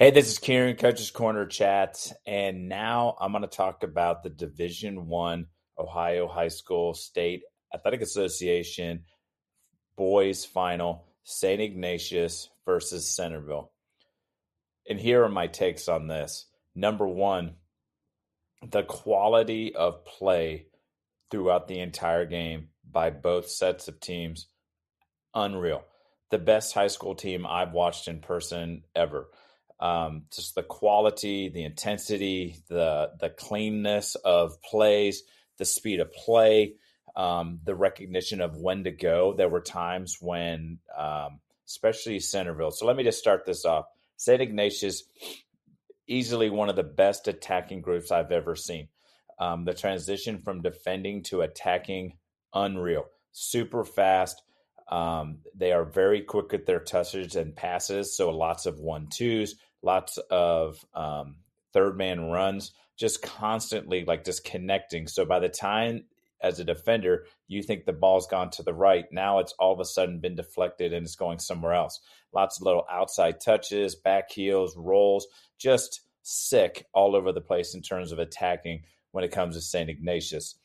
Hey, this is Kieran, Coach's Corner Chats, and now I'm going to talk about the Division One Ohio High School State Athletic Association boys final, St. Ignatius versus Centerville. And here are my takes on this. Number one, the quality of play throughout the entire game by both sets of teams, unreal. The best high school team I've watched in person ever um, just the quality, the intensity, the the cleanness of plays, the speed of play, um, the recognition of when to go. There were times when, um, especially Centerville. So let me just start this off. St. Ignatius, easily one of the best attacking groups I've ever seen. Um, the transition from defending to attacking, unreal, super fast. Um, they are very quick at their touches and passes, so lots of one twos, lots of um, third man runs, just constantly like disconnecting. So by the time as a defender, you think the ball's gone to the right. Now it's all of a sudden been deflected and it's going somewhere else. Lots of little outside touches, back heels, rolls, just sick all over the place in terms of attacking when it comes to St. Ignatius.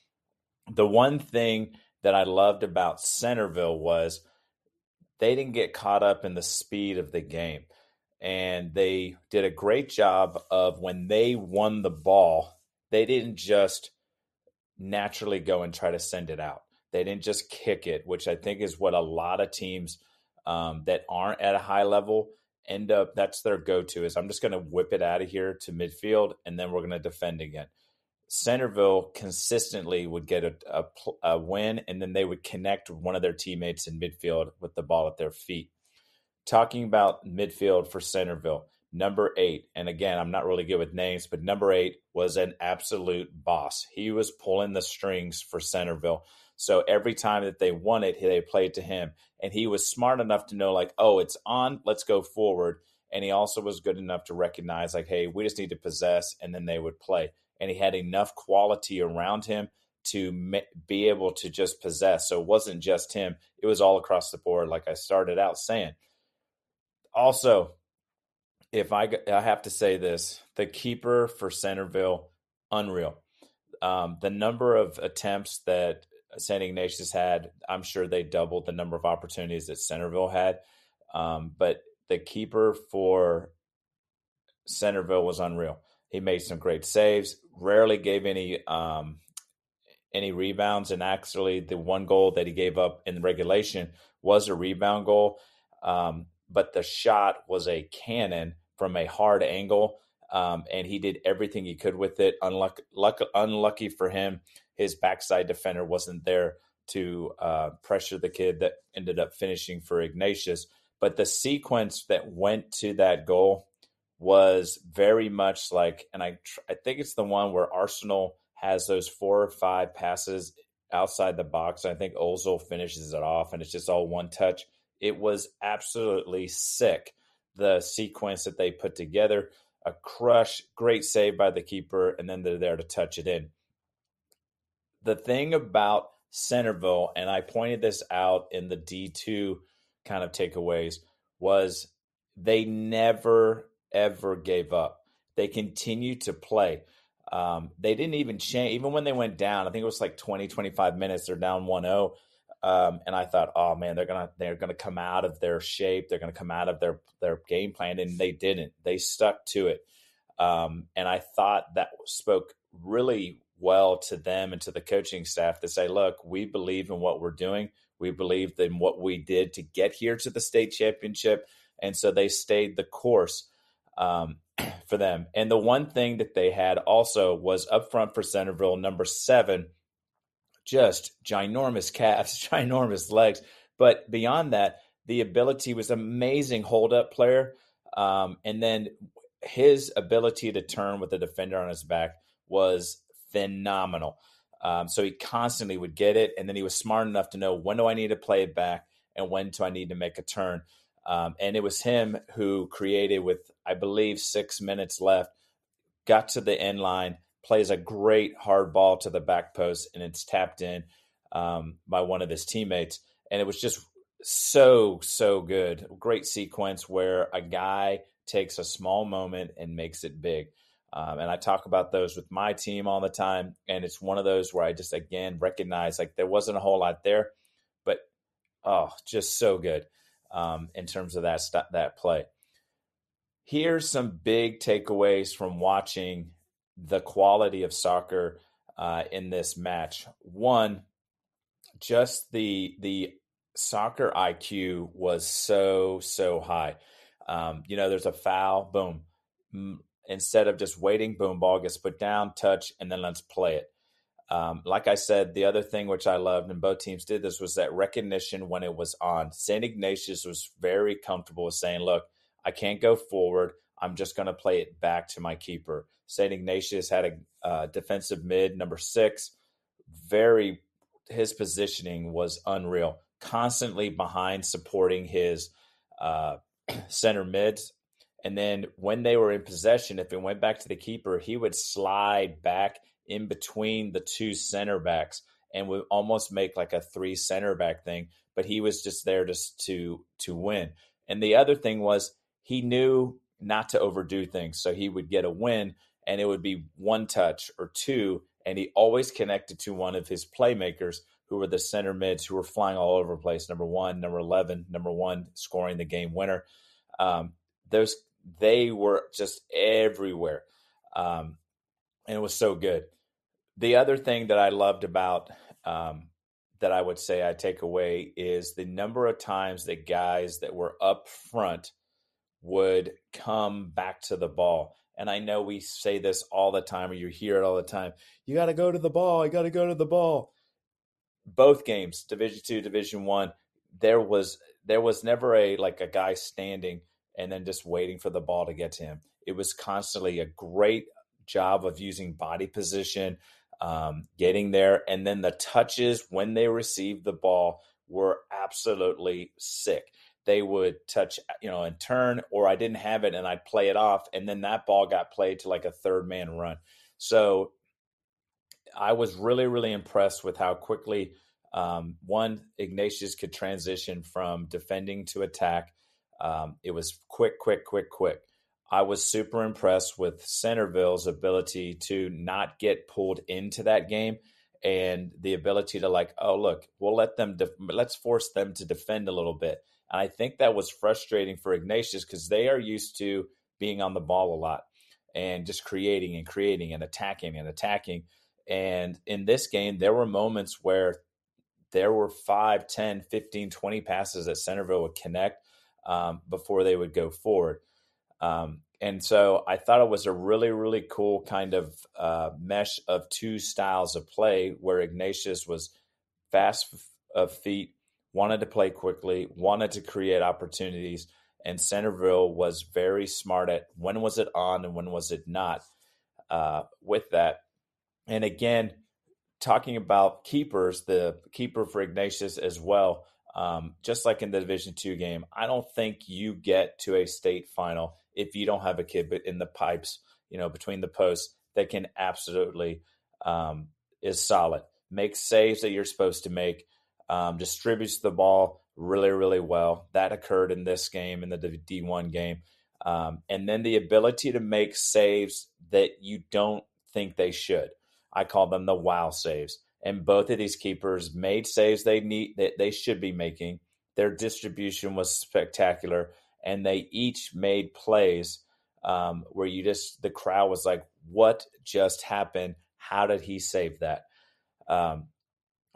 The one thing that I loved about Centerville was they didn't get caught up in the speed of the game and they did a great job of when they won the ball, they didn't just naturally go and try to send it out. They didn't just kick it, which I think is what a lot of teams um, that aren't at a high level end up. That's their go-to is I'm just going to whip it out of here to midfield, and then we're going to defend again. Centerville consistently would get a, a, a win, and then they would connect one of their teammates in midfield with the ball at their feet talking about midfield for Centerville, number eight, and again, I'm not really good with names, but number eight was an absolute boss. He was pulling the strings for Centerville. So every time that they won it, they played to him. And he was smart enough to know, like, oh, it's on, let's go forward. And he also was good enough to recognize, like, hey, we just need to possess, and then they would play. And he had enough quality around him to be able to just possess. So it wasn't just him, it was all across the board, like I started out saying. Also, if I I have to say this, the keeper for Centerville, unreal. Um, the number of attempts that St. Ignatius had, I'm sure they doubled the number of opportunities that Centerville had. Um, but the keeper for Centerville was unreal. He made some great saves. Rarely gave any um, any rebounds, and actually, the one goal that he gave up in regulation was a rebound goal. Um, but the shot was a cannon from a hard angle. Um, and he did everything he could with it. Unlucky, luck, unlucky for him, his backside defender wasn't there to uh, pressure the kid that ended up finishing for Ignatius. But the sequence that went to that goal was very much like, and I tr- I think it's the one where Arsenal has those four or five passes outside the box. I think Ozil finishes it off, and it's just all one touch. It was absolutely sick. The sequence that they put together, a crush, great save by the keeper, and then they're there to touch it in. The thing about Centerville, and I pointed this out in the D2 kind of takeaways, was they never, ever gave up. They continued to play. Um, they didn't even change, even when they went down. I think it was like 20, 25 minutes, they're down 1 0. Um, and I thought, oh man, they're gonna they're gonna come out of their shape. They're gonna come out of their their game plan, and they didn't. They stuck to it. Um, and I thought that spoke really well to them and to the coaching staff to say, look, we believe in what we're doing. We believe in what we did to get here to the state championship, and so they stayed the course um, for them. And the one thing that they had also was up front for Centerville, number seven just ginormous calves, ginormous legs. But beyond that, the ability was amazing hold up player. Um, and then his ability to turn with the defender on his back was phenomenal. Um, so he constantly would get it, and then he was smart enough to know when do I need to play it back and when do I need to make a turn. Um, and it was him who created, with I believe six minutes left, got to the end line, plays a great hard ball to the back post and it's tapped in um, by one of his teammates. And it was just so, so good. Great sequence where a guy takes a small moment and makes it big. Um, and I talk about those with my team all the time. And it's one of those where I just, again, recognize like there wasn't a whole lot there, but oh, just so good um, in terms of that, that play. Here's some big takeaways from watching the quality of soccer uh, in this match. One, just the the soccer IQ was so so high. Um, you know, there's a foul, boom. Instead of just waiting, boom, ball gets put down, touch, and then let's play it. Um, like I said, the other thing which I loved, and both teams did this, was that recognition when it was on. St. Ignatius was very comfortable with saying, "Look, I can't go forward. I'm just going to play it back to my keeper." St. Ignatius had a uh, defensive mid, number six, very his positioning was unreal. Constantly behind, supporting his uh, center mids, and then when they were in possession, if it went back to the keeper, he would slide back in between the two center backs and would almost make like a three center back thing. But he was just there just to to win. And the other thing was he knew not to overdo things, so he would get a win, and it would be one touch or two, and he always connected to one of his playmakers who were the center mids who were flying all over the place. Number one, number eleven, number one scoring the game winner. Um, those they were just everywhere, um, and it was so good. The other thing that I loved about um, that I would say I take away is the number of times that guys that were up front would come back to the ball. And I know we say this all the time, or you hear it all the time. You got to go to the ball. You got to go to the ball. Both games, Division Two, Division One, there was there was never a like a guy standing and then just waiting for the ball to get to him. It was constantly a great job of using body position, um, getting there, and then the touches when they received the ball were absolutely sick they would touch, you know, and turn, or I didn't have it and I'd play it off. And then that ball got played to like a third man run. So I was really, really impressed with how quickly um, one, Ignatius could transition from defending to attack. Um, it was quick, quick, quick, quick. I was super impressed with Centerville's ability to not get pulled into that game and the ability to like, oh look, we'll let them, def- let's force them to defend a little bit. And I think that was frustrating for Ignatius because they are used to being on the ball a lot and just creating and creating and attacking and attacking. And in this game, there were moments where there were 5, 10, 15, 20 passes that Centerville would connect um, before they would go forward. Um, and so I thought it was a really, really cool kind of uh, mesh of two styles of play where Ignatius was fast of feet, wanted to play quickly, wanted to create opportunities, and Centerville was very smart at when was it on and when was it not uh, with that. And again, talking about keepers, the keeper for Ignatius as well. Um, just like in the Division Two game, I don't think you get to a state final if you don't have a kid in the pipes, you know, between the posts that can absolutely um, is solid, make saves that you're supposed to make, um, distributes the ball really, really well. That occurred in this game, in the D1 game. Um, and then the ability to make saves that you don't think they should. I call them the wow saves. And both of these keepers made saves they need that they should be making. Their distribution was spectacular, and they each made plays um, where you just the crowd was like, "What just happened? How did he save that?" Um,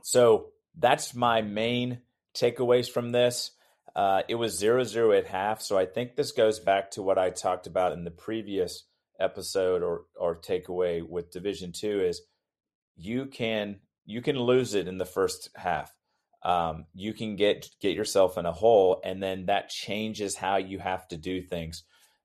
so that's my main takeaways from this. Uh, it was 0 0 at half. So I think this goes back to what I talked about in the previous episode or, or takeaway with Division Two is you can you can lose it in the first half. Um, you can get get yourself in a hole, and then that changes how you have to do things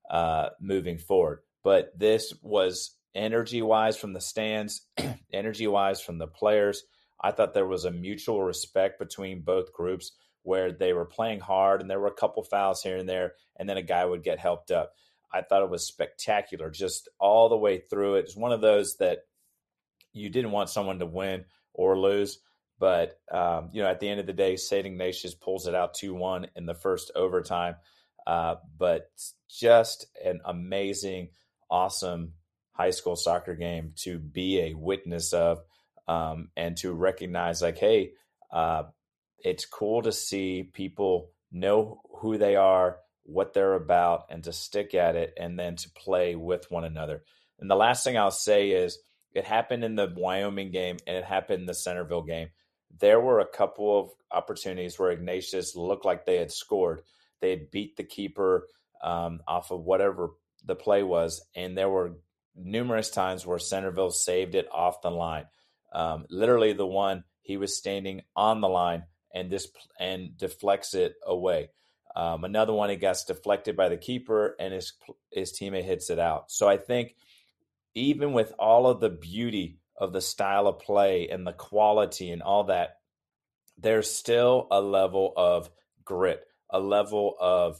uh, moving forward. But this was energy wise from the stands, energy wise from the players, I thought there was a mutual respect between both groups where they were playing hard and there were a couple fouls here and there, and then a guy would get helped up. I thought it was spectacular just all the way through it. It's one of those that you didn't want someone to win or lose. But, um, you know, at the end of the day, St. Ignatius pulls it out 2 1 in the first overtime. Uh, but just an amazing, awesome high school soccer game to be a witness of um, and to recognize, like, hey, uh, it's cool to see people know who they are, what they're about, and to stick at it and then to play with one another. And the last thing I'll say is it happened in the Wyoming game and it happened in the Centerville game. There were a couple of opportunities where Ignatius looked like they had scored. They had beat the keeper um, off of whatever the play was, and there were numerous times where Centerville saved it off the line. Um, literally, the one he was standing on the line and this and deflects it away. Um, another one, he gets deflected by the keeper, and his his teammate hits it out. So I think even with all of the beauty of the style of play and the quality and all that, there's still a level of grit, a level of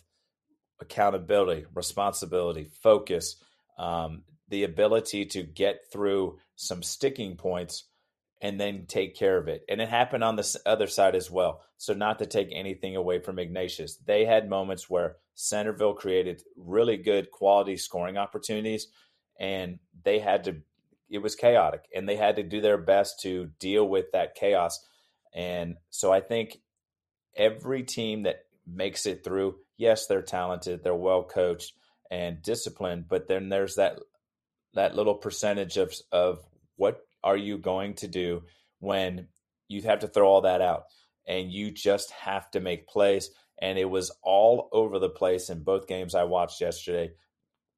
accountability, responsibility, focus, um, the ability to get through some sticking points and then take care of it. And it happened on the other side as well. So, not to take anything away from Ignatius, they had moments where Centerville created really good quality scoring opportunities and they had to it was chaotic and they had to do their best to deal with that chaos and so i think every team that makes it through yes they're talented they're well coached and disciplined but then there's that that little percentage of of what are you going to do when you have to throw all that out and you just have to make plays and it was all over the place in both games i watched yesterday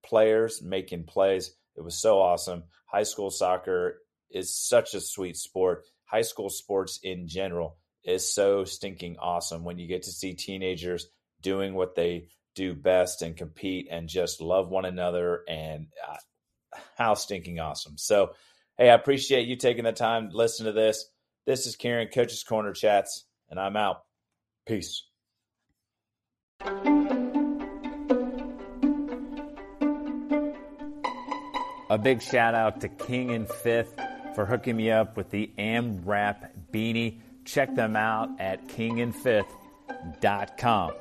players making plays. It was so awesome. High school soccer is such a sweet sport. High school sports in general is so stinking awesome when you get to see teenagers doing what they do best and compete and just love one another and uh, how stinking awesome. So, hey, I appreciate you taking the time to listen to this. This is Karen, Coach's Corner Chats, and I'm out. Peace. A big shout out to King and Fifth for hooking me up with the AmWrap beanie. Check them out at kingandfifth.com.